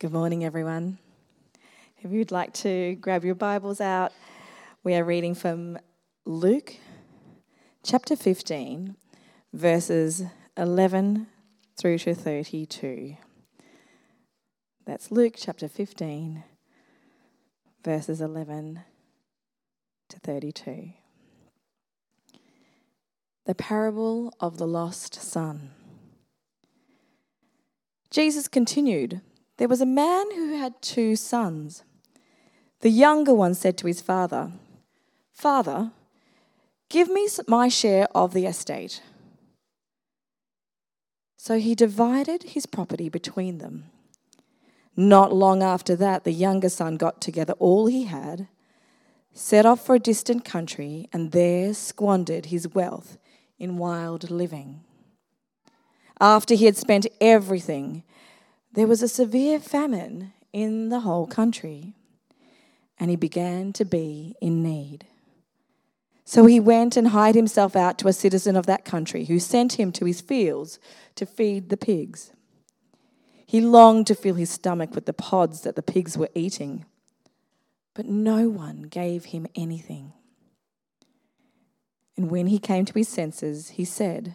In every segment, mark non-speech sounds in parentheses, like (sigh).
Good morning, everyone. If you'd like to grab your Bibles out, we are reading from Luke chapter 15, verses 11 through to 32. That's Luke chapter 15, verses 11 to 32. The parable of the lost son. Jesus continued There was a man who had two sons. The younger one said to his father, Father, give me my share of the estate. So he divided his property between them. Not long after that, the younger son got together all he had, set off for a distant country, and there squandered his wealth in wild living. After he had spent everything, there was a severe famine in the whole country, and he began to be in need. So he went and hired himself out to a citizen of that country, who sent him to his fields to feed the pigs. He longed to fill his stomach with the pods that the pigs were eating, but no one gave him anything. And when he came to his senses, he said,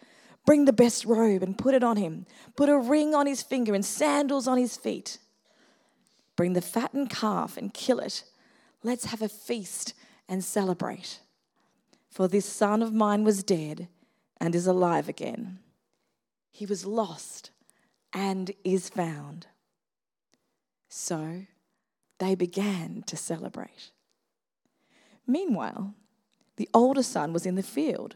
Bring the best robe and put it on him. Put a ring on his finger and sandals on his feet. Bring the fattened calf and kill it. Let's have a feast and celebrate. For this son of mine was dead and is alive again. He was lost and is found. So they began to celebrate. Meanwhile, the older son was in the field.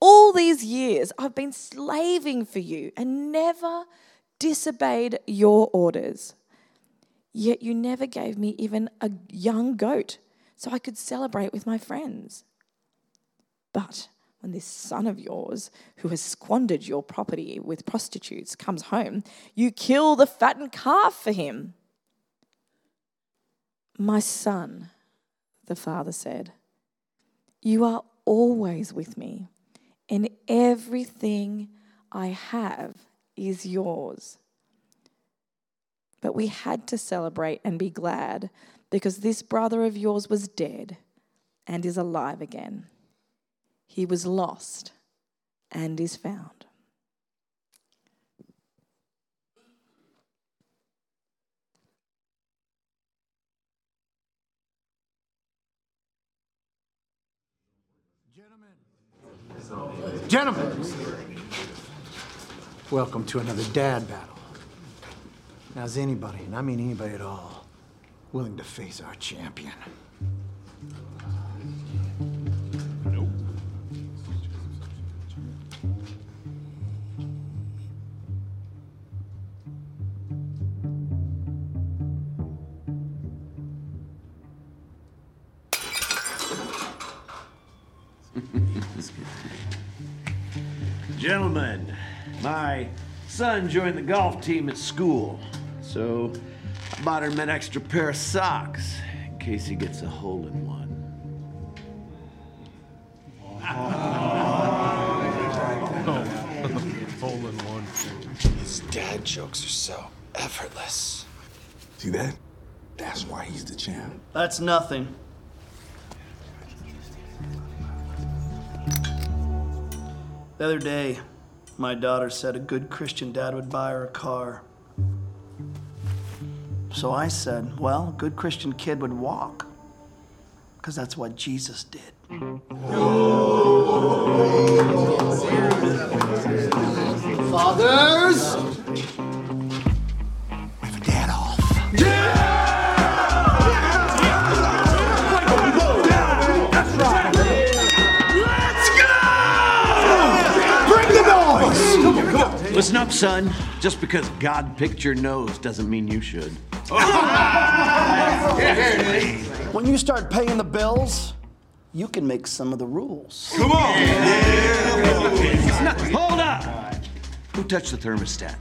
all these years, I've been slaving for you and never disobeyed your orders. Yet you never gave me even a young goat so I could celebrate with my friends. But when this son of yours, who has squandered your property with prostitutes, comes home, you kill the fattened calf for him. My son, the father said, you are always with me and everything I have is yours. But we had to celebrate and be glad because this brother of yours was dead and is alive again. He was lost and is found. Gentlemen, welcome to another dad battle. Now, is anybody, and I mean anybody at all, willing to face our champion? Gentlemen, my son joined the golf team at school, so I Bought him an extra pair of socks in case he gets a hole in one. Hole in one. His dad jokes are so effortless. See that? That's why he's the champ. That's nothing. The other day, my daughter said a good Christian dad would buy her a car. So I said, well, a good Christian kid would walk. Because that's what Jesus did. Fathers! Listen up, son. Just because God picked your nose doesn't mean you should. (laughs) When you start paying the bills, you can make some of the rules. Come on! Yeah. hold up! Who touched the thermostat?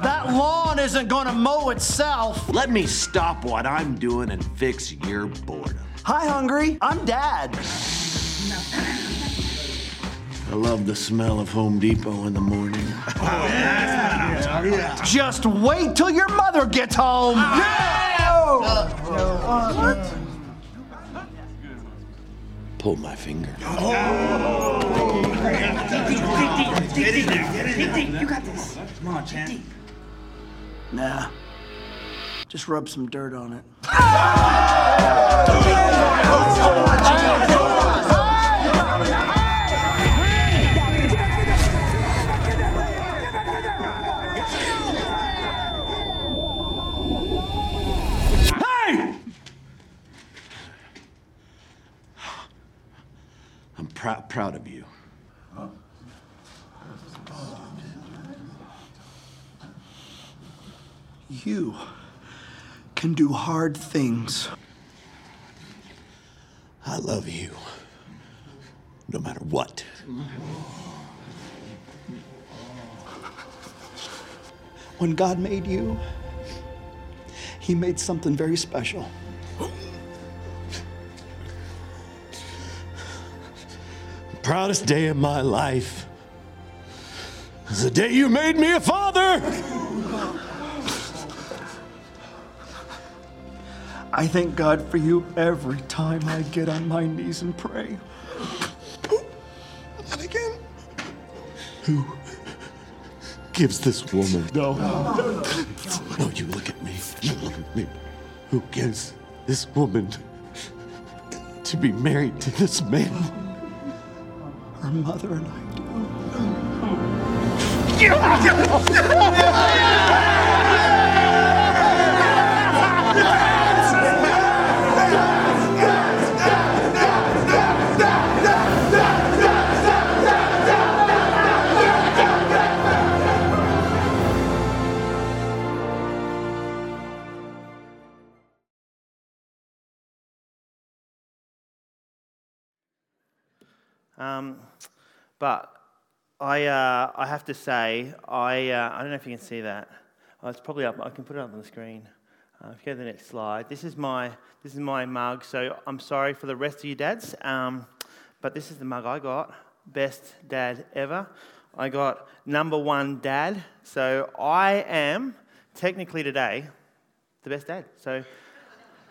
That lawn isn't gonna mow itself. Let me stop what I'm doing and fix your boredom. Hi, Hungry. I'm Dad. I love the smell of Home Depot in the morning. (laughs) Oh, yeah. Yeah. Just wait till your mother gets home. Ah. Pull my finger. Oh. Nah. Just rub some dirt on it. (laughs) Oh, I'm proud of you. You can do hard things. I love you. No matter what. When God made you, He made something very special. Proudest day of my life is the day you made me a father. I thank God for you every time I get on my knees and pray. And again, who gives this woman? No. No, you look at me. You look at me. Who gives this woman to be married to this man? Her mother and I. Um, but I, uh, I have to say, I, uh, I don't know if you can see that. Oh, it's probably up. I can put it up on the screen. Uh, if you go to the next slide, this is my this is my mug. So I'm sorry for the rest of you dads, um, but this is the mug I got. Best dad ever. I got number one dad. So I am technically today the best dad. So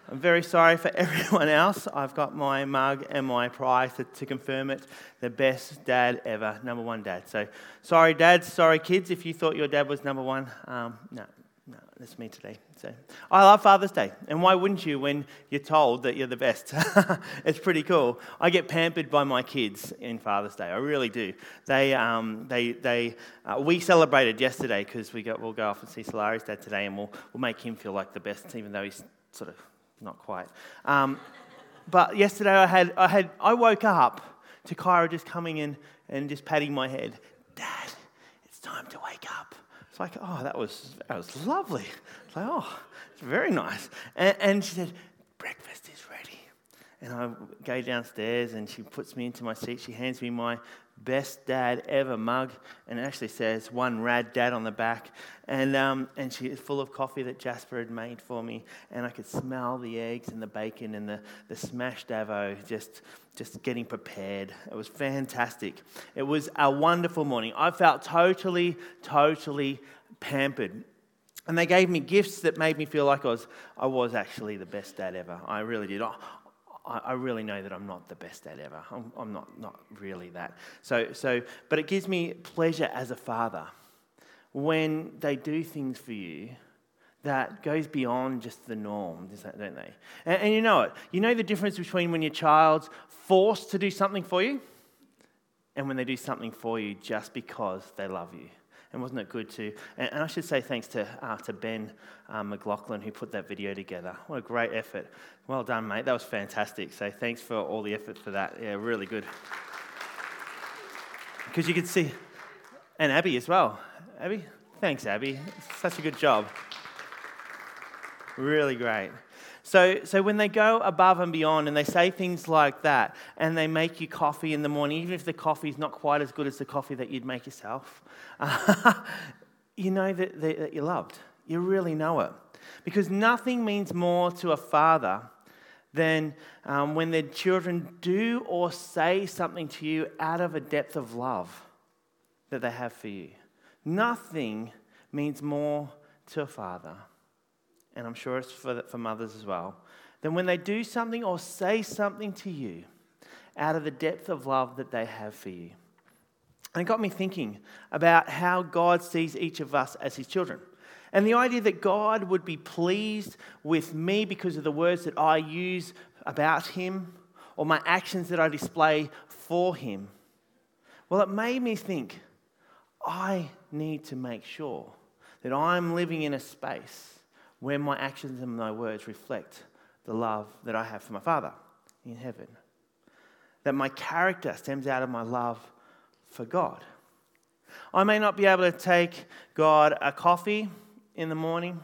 I'm very sorry for (laughs) everyone else. I've got my mug and my prize to, to confirm it. The best dad ever, number one dad. So sorry, dads, sorry, kids, if you thought your dad was number one. Um, no, no, that's me today. So I love Father's Day. And why wouldn't you when you're told that you're the best? (laughs) it's pretty cool. I get pampered by my kids in Father's Day. I really do. They, um, they, they, uh, we celebrated yesterday because we got, we'll go off and see Solari's dad today and we'll, we'll make him feel like the best, even though he's sort of not quite. Um, but yesterday I had, I had, I woke up to Kyra just coming in and just patting my head. Dad, it's time to wake up. It's like, oh, that was, that was lovely. It's like, oh, it's very nice. And, and she said, breakfast is ready. And I go downstairs and she puts me into my seat. She hands me my best dad ever mug, and it actually says one rad dad on the back. And, um, and she is full of coffee that Jasper had made for me, and I could smell the eggs and the bacon and the, the smashed avo just, just getting prepared. It was fantastic. It was a wonderful morning. I felt totally, totally pampered. And they gave me gifts that made me feel like I was, I was actually the best dad ever. I really did. I really know that I'm not the best dad ever. I'm, I'm not, not really that. So, so, but it gives me pleasure as a father when they do things for you that goes beyond just the norm, don't they? And, and you know it. You know the difference between when your child's forced to do something for you and when they do something for you just because they love you. And wasn't it good to? And, and I should say thanks to, uh, to Ben uh, McLaughlin who put that video together. What a great effort. Well done, mate. That was fantastic. So thanks for all the effort for that. Yeah, really good. Because you could see, and Abby as well. Abby, thanks, Abby. Such a good job. Really great. So, so when they go above and beyond and they say things like that and they make you coffee in the morning, even if the coffee is not quite as good as the coffee that you'd make yourself, (laughs) you know that, that you're loved. You really know it. Because nothing means more to a father than um, when their children do or say something to you out of a depth of love that they have for you. Nothing means more to a father and I'm sure it's for, for mothers as well, then when they do something or say something to you out of the depth of love that they have for you. And it got me thinking about how God sees each of us as his children. And the idea that God would be pleased with me because of the words that I use about him or my actions that I display for him. Well, it made me think I need to make sure that I'm living in a space where my actions and my words reflect the love that I have for my Father in heaven. That my character stems out of my love for God. I may not be able to take God a coffee in the morning.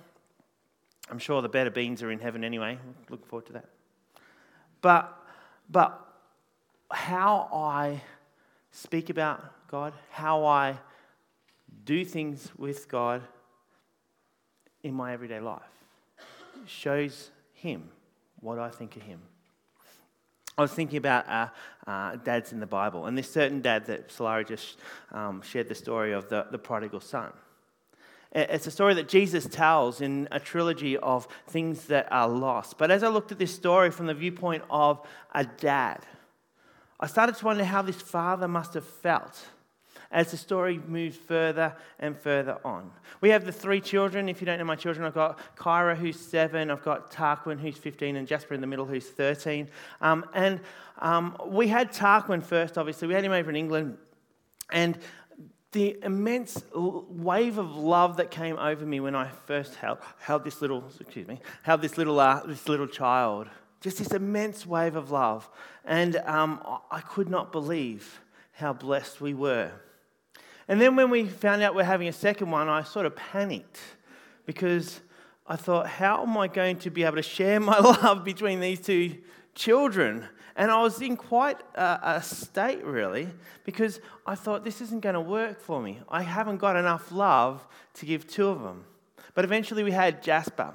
I'm sure the better beans are in heaven anyway. Looking forward to that. But, but how I speak about God, how I do things with God, in my everyday life. Shows him what I think of him. I was thinking about uh, uh, dads in the Bible, and this certain dad that Solari just um, shared the story of the, the prodigal son. It's a story that Jesus tells in a trilogy of things that are lost. But as I looked at this story from the viewpoint of a dad, I started to wonder how this father must have felt as the story moves further and further on. We have the three children. If you don't know my children, I've got Kyra, who's seven, I've got Tarquin, who's 15, and Jasper in the middle, who's 13. Um, and um, we had Tarquin first, obviously. We had him over in England. And the immense wave of love that came over me when I first held, held this little, excuse me, held this little, uh, this little child. Just this immense wave of love. And um, I could not believe how blessed we were. And then when we found out we're having a second one, I sort of panicked because I thought, how am I going to be able to share my (laughs) love between these two children? And I was in quite a, a, state, really, because I thought this isn't going to work for me. I haven't got enough love to give two of them. But eventually we had Jasper.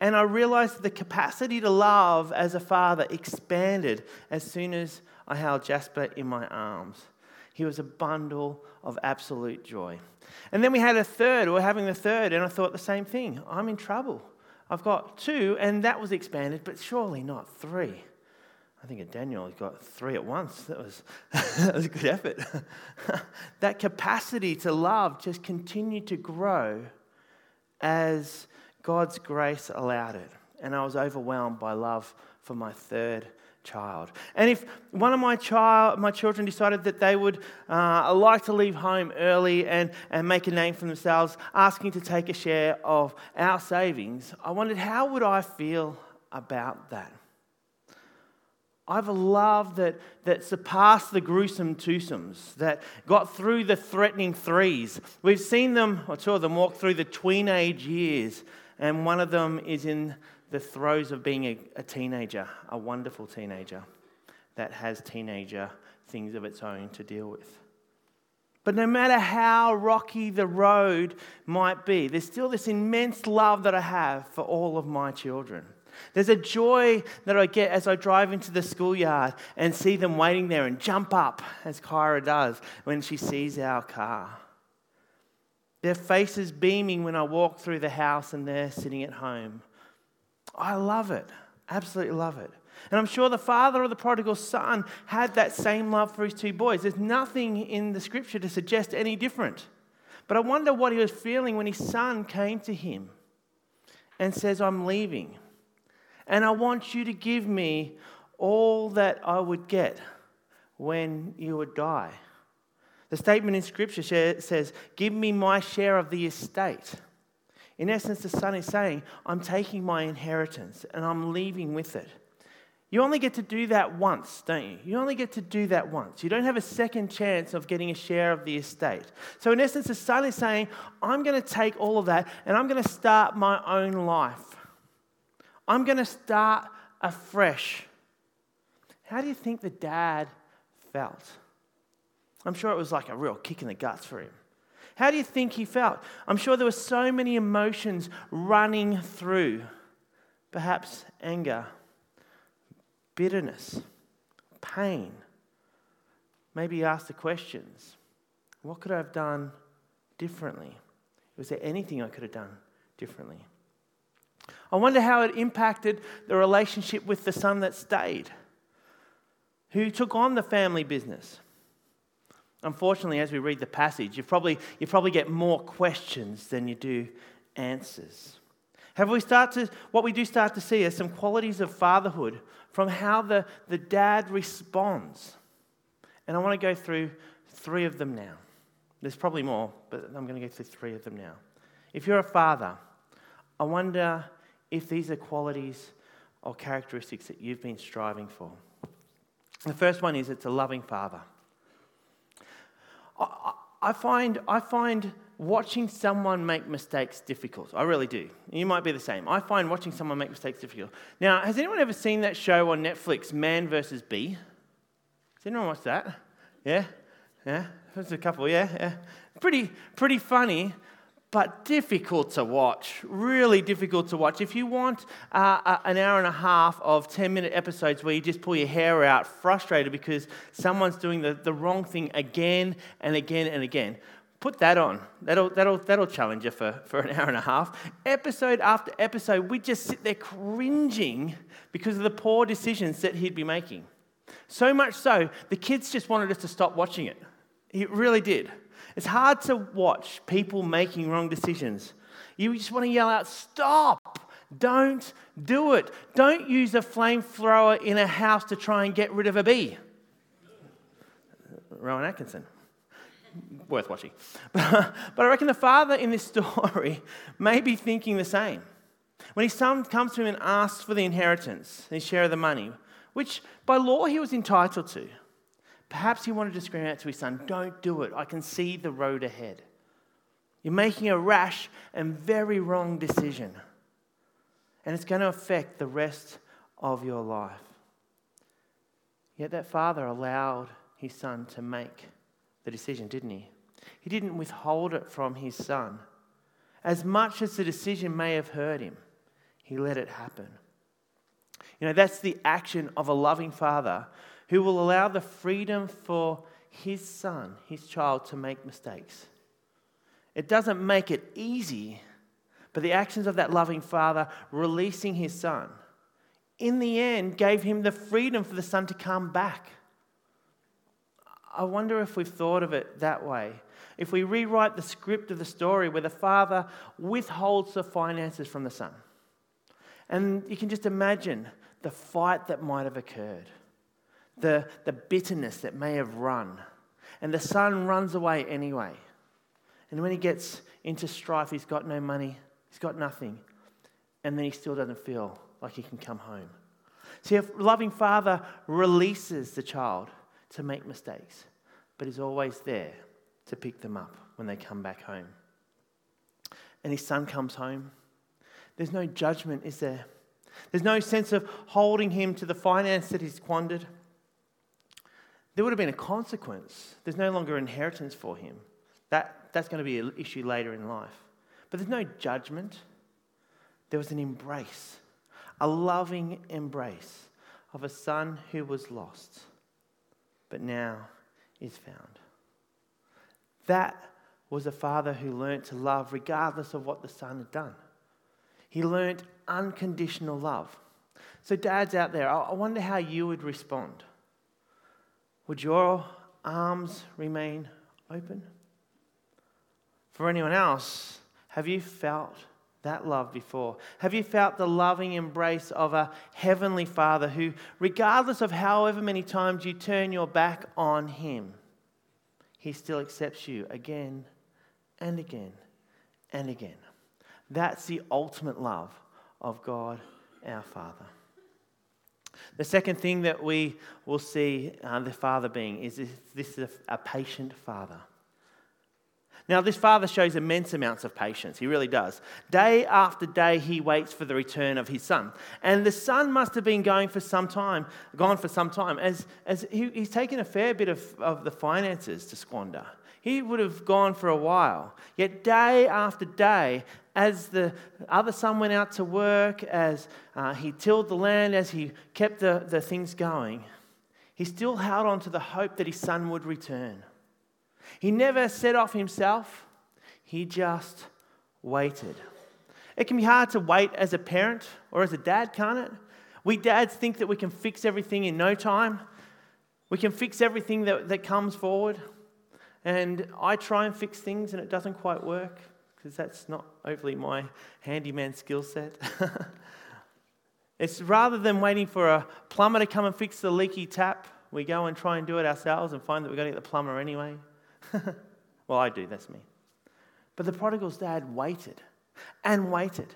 And I realized the capacity to love as a father expanded as soon as I held Jasper in my arms. He was a bundle of absolute joy. And then we had a third, we were having the third, and I thought the same thing. I'm in trouble. I've got two, and that was expanded, but surely not three. I think at Daniel he got three at once. That was, (laughs) that was a good effort. (laughs) that capacity to love just continued to grow as God's grace allowed it. And I was overwhelmed by love for my third child. And if one of my, child, my children decided that they would uh, like to leave home early and, and make a name for themselves, asking to take a share of our savings, I wondered how would I feel about that? I have a love that, that surpassed the gruesome twosomes, that got through the threatening threes. We've seen them, or two of them, walk through the tween age years, and one of them is in the throes of being a, a teenager, a wonderful teenager that has teenager things of its own to deal with. But no matter how rocky the road might be, there's still this immense love that I have for all of my children. There's a joy that I get as I drive into the schoolyard and see them waiting there and jump up, as Kyra does when she sees our car. Their faces beaming when I walk through the house and they're sitting at home. I love it, absolutely love it. And I'm sure the father of the prodigal son had that same love for his two boys. There's nothing in the scripture to suggest any different. But I wonder what he was feeling when his son came to him and says, I'm leaving. And I want you to give me all that I would get when you would die. The statement in Scripture says, Give me my share of the estate. In essence, the son is saying, I'm taking my inheritance and I'm leaving with it. You only get to do that once, don't you? You only get to do that once. You don't have a second chance of getting a share of the estate. So, in essence, the son is saying, I'm going to take all of that and I'm going to start my own life. I'm going to start afresh. How do you think the dad felt? I'm sure it was like a real kick in the guts for him. How do you think he felt? I'm sure there were so many emotions running through. Perhaps anger, bitterness, pain. Maybe he asked the questions What could I have done differently? Was there anything I could have done differently? I wonder how it impacted the relationship with the son that stayed, who took on the family business. Unfortunately, as we read the passage, you probably, you probably get more questions than you do answers. Have we start to, what we do start to see are some qualities of fatherhood from how the, the dad responds. And I want to go through three of them now. There's probably more, but I'm going to go through three of them now. If you're a father, I wonder if these are qualities or characteristics that you've been striving for. The first one is it's a loving father. I, find, I find watching someone make mistakes difficult. I really do. You might be the same. I find watching someone make mistakes difficult. Now, has anyone ever seen that show on Netflix, Man versus Bee? Has anyone watched that? Yeah? Yeah? There's a couple, yeah? Yeah. Pretty, pretty funny but difficult to watch. Really difficult to watch. If you want uh, an hour and a half of 10 minute episodes where you just pull your hair out, frustrated because someone's doing the, the wrong thing again and again and again, put that on. That'll, that'll, that'll challenge you for, for an hour and a half. Episode after episode, we just sit there cringing because of the poor decisions that he'd be making. So much so, the kids just wanted us to stop watching it. It really did. It's hard to watch people making wrong decisions. You just want to yell out, Stop! Don't do it. Don't use a flamethrower in a house to try and get rid of a bee. Rowan Atkinson. Worth watching. (laughs) but I reckon the father in this story (laughs) may be thinking the same. When his son comes to him and asks for the inheritance, his share of the money, which by law he was entitled to, Perhaps he wanted to scream out to his son, Don't do it. I can see the road ahead. You're making a rash and very wrong decision. And it's going to affect the rest of your life. Yet that father allowed his son to make the decision, didn't he? He didn't withhold it from his son. As much as the decision may have hurt him, he let it happen. You know, that's the action of a loving father who will allow the freedom for his son, his child, to make mistakes. It doesn't make it easy, but the actions of that loving father releasing his son, in the end, gave him the freedom for the son to come back. I wonder if we've thought of it that way. If we rewrite the script of the story where the father withholds the finances from the son. And you can just imagine the fight that might have occurred the, the bitterness that may have run. And the son runs away anyway. And when he gets into strife, he's got no money, he's got nothing. And then he still doesn't feel like he can come home. See, a loving father releases the child to make mistakes, but is always there to pick them up when they come back home. And his son comes home. There's no judgment, is there? There's no sense of holding him to the finance that he's squandered. There would have been a consequence. There's no longer inheritance for him. That, that's going to be an issue later in life. But there's no judgment. There was an embrace, a loving embrace of a son who was lost, but now is found. That was a father who learnt to love regardless of what the son had done. He learnt unconditional love. So, dads out there, I wonder how you would respond. Would your arms remain open? For anyone else, have you felt that love before? Have you felt the loving embrace of a heavenly Father who, regardless of however many times you turn your back on Him, He still accepts you again and again and again? That's the ultimate love of God our Father. The second thing that we will see uh, the Father being is this, this is a, a patient Father. Now, this father shows immense amounts of patience. He really does. Day after day, he waits for the return of his son. And the son must have been going for some time, gone for some time, as, as he, he's taken a fair bit of, of the finances to squander. He would have gone for a while. Yet, day after day, as the other son went out to work, as uh, he tilled the land, as he kept the, the things going, he still held on to the hope that his son would return. He never set off himself, he just waited. It can be hard to wait as a parent or as a dad, can't it? We dads think that we can fix everything in no time. We can fix everything that, that comes forward. And I try and fix things and it doesn't quite work because that's not hopefully my handyman skill set. (laughs) it's rather than waiting for a plumber to come and fix the leaky tap, we go and try and do it ourselves and find that we're going to get the plumber anyway. (laughs) well, I do, that's me. But the prodigal's dad waited and waited.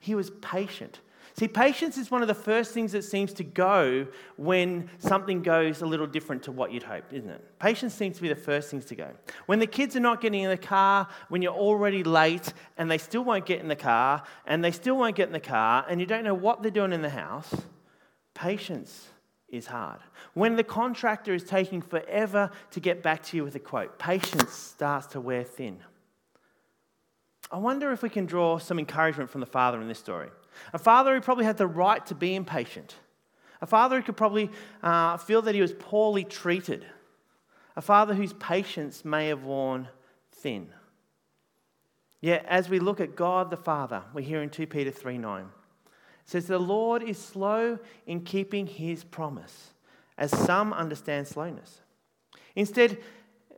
He was patient. See, patience is one of the first things that seems to go when something goes a little different to what you'd hoped, isn't it? Patience seems to be the first things to go. When the kids are not getting in the car, when you're already late and they still won't get in the car, and they still won't get in the car, and you don't know what they're doing in the house, patience is hard. When the contractor is taking forever to get back to you with a quote, patience starts to wear thin. I wonder if we can draw some encouragement from the father in this story. A father who probably had the right to be impatient. A father who could probably uh, feel that he was poorly treated. A father whose patience may have worn thin. Yet, as we look at God the Father, we hear in 2 Peter 3 9 says, The Lord is slow in keeping his promise, as some understand slowness. Instead,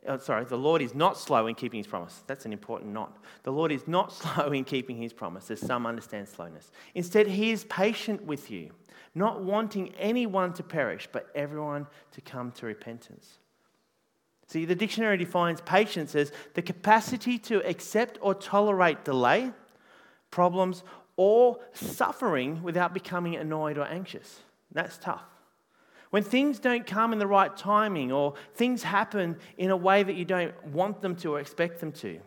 oh, sorry, the Lord is not slow in keeping his promise. That's an important not. The Lord is not (laughs) slow in keeping his promise, as some understand slowness. Instead, he is patient with you, not wanting anyone to perish, but everyone to come to repentance. See, the dictionary defines patience as the capacity to accept or tolerate delay, problems, or suffering without becoming annoyed or anxious. That's tough. When things don't come in the right timing or things happen in a way that you don't want them to or expect them to,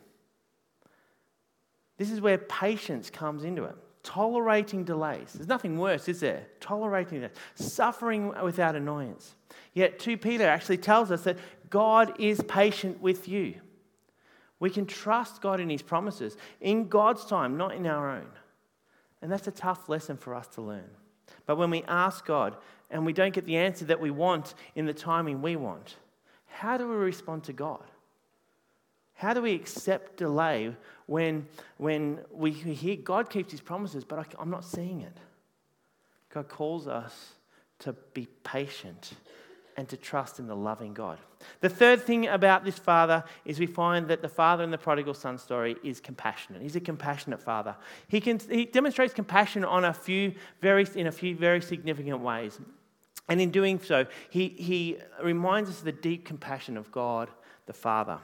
this is where patience comes into it. Tolerating delays. There's nothing worse, is there? Tolerating that. Suffering without annoyance. Yet 2 Peter actually tells us that God is patient with you. We can trust God in his promises in God's time, not in our own. And that's a tough lesson for us to learn. But when we ask God and we don't get the answer that we want in the timing we want, how do we respond to God? How do we accept delay when, when we hear God keeps his promises, but I, I'm not seeing it? God calls us to be patient and to trust in the loving God. The third thing about this father is we find that the father in the prodigal son story is compassionate. He's a compassionate father. He, can, he demonstrates compassion on a few very, in a few very significant ways. And in doing so, he, he reminds us of the deep compassion of God the Father.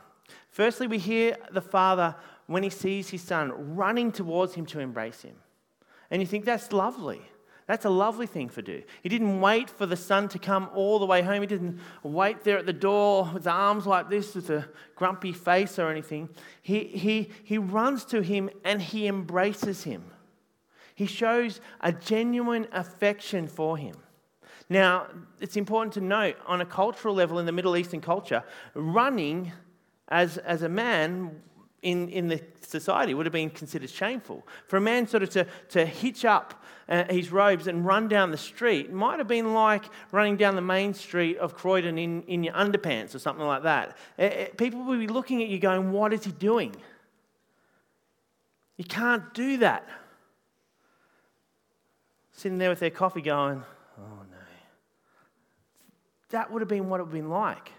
Firstly, we hear the Father when he sees his son running towards him to embrace him. And you think that's lovely. That's a lovely thing to do. He didn't wait for the son to come all the way home. He didn't wait there at the door with arms like this with a grumpy face or anything. He, he, he runs to him and he embraces him. He shows a genuine affection for him. Now, it's important to note on a cultural level in the Middle Eastern culture, running as, as a man in, in the society would have been considered shameful. For a man sort of to, to hitch up uh, his robes and run down the street might have been like running down the main street of Croydon in, in your underpants or something like that. It, uh, it, uh, people would be looking at you going, What is he doing? You can't do that. Sitting there with their coffee going, Oh. That would have been what it would have been like.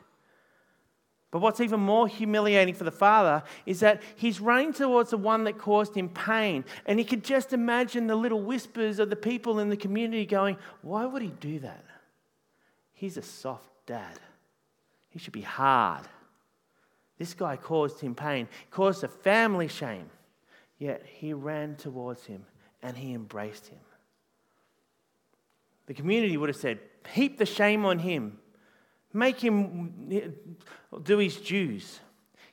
But what's even more humiliating for the father is that he's running towards the one that caused him pain. And he could just imagine the little whispers of the people in the community going, Why would he do that? He's a soft dad. He should be hard. This guy caused him pain, caused a family shame. Yet he ran towards him and he embraced him. The community would have said, Heap the shame on him. Make him do his dues.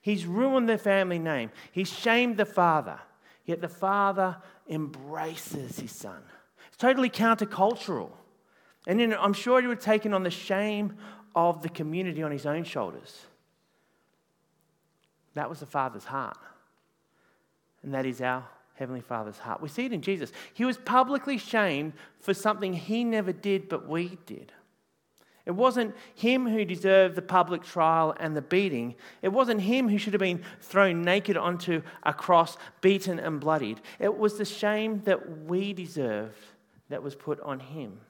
He's ruined the family name. He's shamed the father. Yet the father embraces his son. It's totally countercultural. And then I'm sure he would have taken on the shame of the community on his own shoulders. That was the father's heart. And that is our Heavenly Father's heart. We see it in Jesus. He was publicly shamed for something he never did, but we did. It wasn't him who deserved the public trial and the beating. It wasn't him who should have been thrown naked onto a cross, beaten and bloodied. It was the shame that we deserved that was put on him.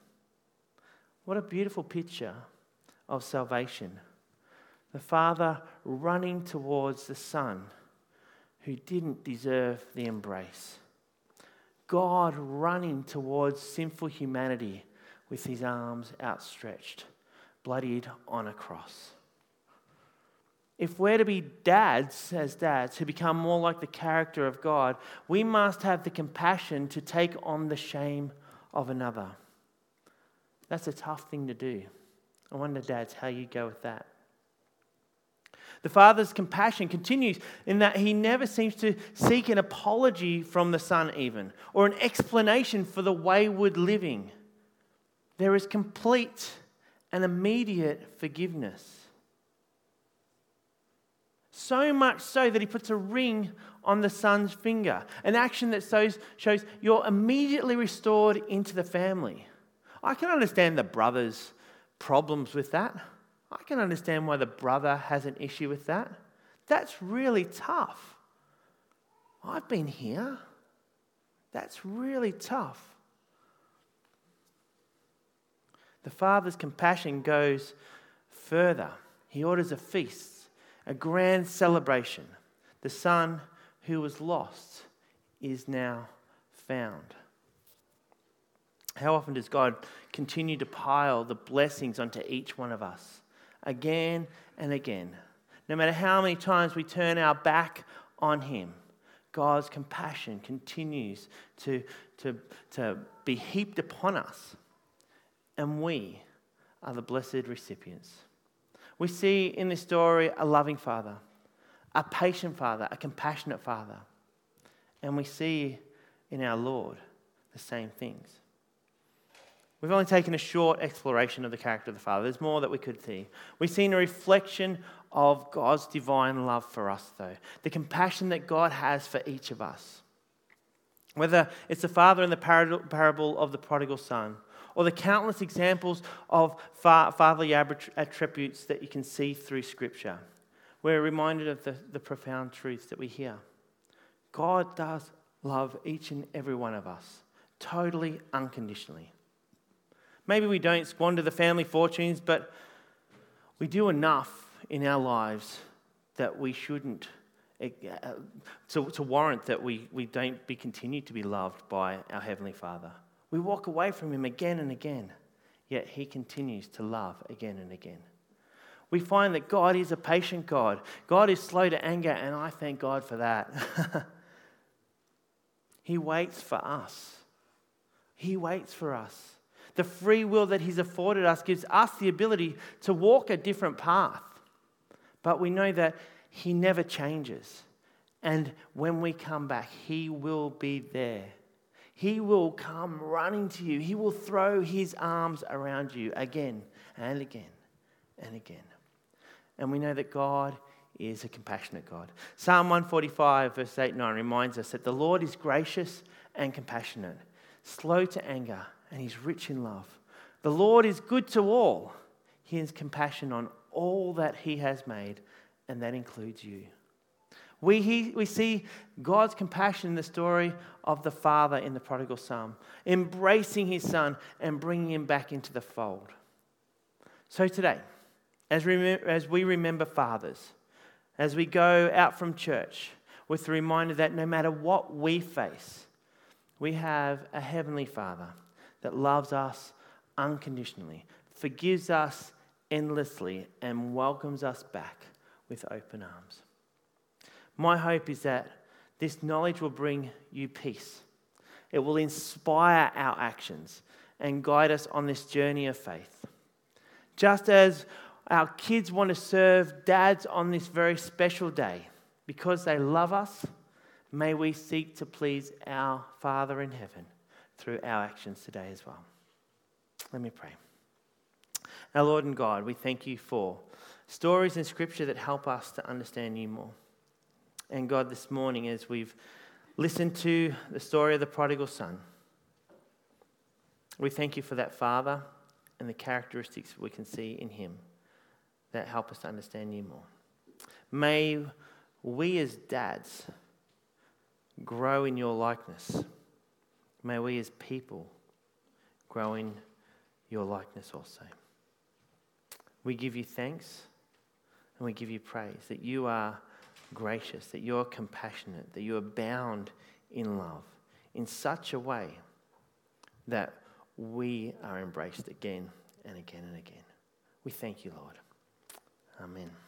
What a beautiful picture of salvation. The Father running towards the Son who didn't deserve the embrace. God running towards sinful humanity with his arms outstretched bloodied on a cross. If we're to be dads, as dads, who become more like the character of God, we must have the compassion to take on the shame of another. That's a tough thing to do. I wonder, dads, how you go with that. The father's compassion continues in that he never seems to seek an apology from the son, even, or an explanation for the wayward living. There is complete and immediate forgiveness. So much so that he puts a ring on the son's finger, an action that shows, shows you're immediately restored into the family. I can understand the brother's problems with that. I can understand why the brother has an issue with that. That's really tough. I've been here. That's really tough. The Father's compassion goes further. He orders a feast, a grand celebration. The Son who was lost is now found. How often does God continue to pile the blessings onto each one of us? Again and again. No matter how many times we turn our back on Him, God's compassion continues to, to, to be heaped upon us and we are the blessed recipients. We see in this story a loving father, a patient father, a compassionate father. And we see in our Lord the same things. We've only taken a short exploration of the character of the Father. There's more that we could see. We've seen a reflection of God's divine love for us, though, the compassion that God has for each of us. Whether it's the Father in the parable of the prodigal son, or the countless examples of fatherly attributes that you can see through Scripture. We're reminded of the, the profound truths that we hear. God does love each and every one of us, totally unconditionally. Maybe we don't squander the family fortunes, but we do enough in our lives that we shouldn't, uh, to, to warrant that we, we don't be continued to be loved by our Heavenly Father. We walk away from Him again and again, yet He continues to love again and again. We find that God is a patient God. God is slow to anger, and I thank God for that. (laughs) he waits for us. He waits for us. The free will that He's afforded us gives us the ability to walk a different path. But we know that He never changes. And when we come back, He will be there He will come running to you. He will throw his arms around you again and again and again. And we know that God is a compassionate God. Psalm 145, verse 8 and 9 reminds us that the Lord is gracious and compassionate, slow to anger, and he's rich in love. The Lord is good to all. He has compassion on all that he has made, and that includes you. We, he, we see God's compassion in the story of the father in the prodigal son, embracing his son and bringing him back into the fold. So today, as, as we remember fathers, as we go out from church with the reminder that no matter what we face, we have a heavenly Father that loves us unconditionally, forgives us endlessly, and welcomes us back with open arms. My hope is that this knowledge will bring you peace. It will inspire our actions and guide us on this journey of faith. Just as our kids want to serve dads on this very special day because they love us, may we seek to please our Father in heaven through our actions today as well. Let me pray. Our Lord and God, we thank you for stories in Scripture that help us to understand you more. And God, this morning, as we've listened to the story of the prodigal son, we thank you for that father and the characteristics we can see in him that help us to understand you more. May we as dads grow in your likeness. May we as people grow in your likeness also. We give you thanks and we give you praise that you are gracious, that you're compassionate, that you are bound in love in such a way that we are embraced again and again and again. We thank you, Lord. Amen.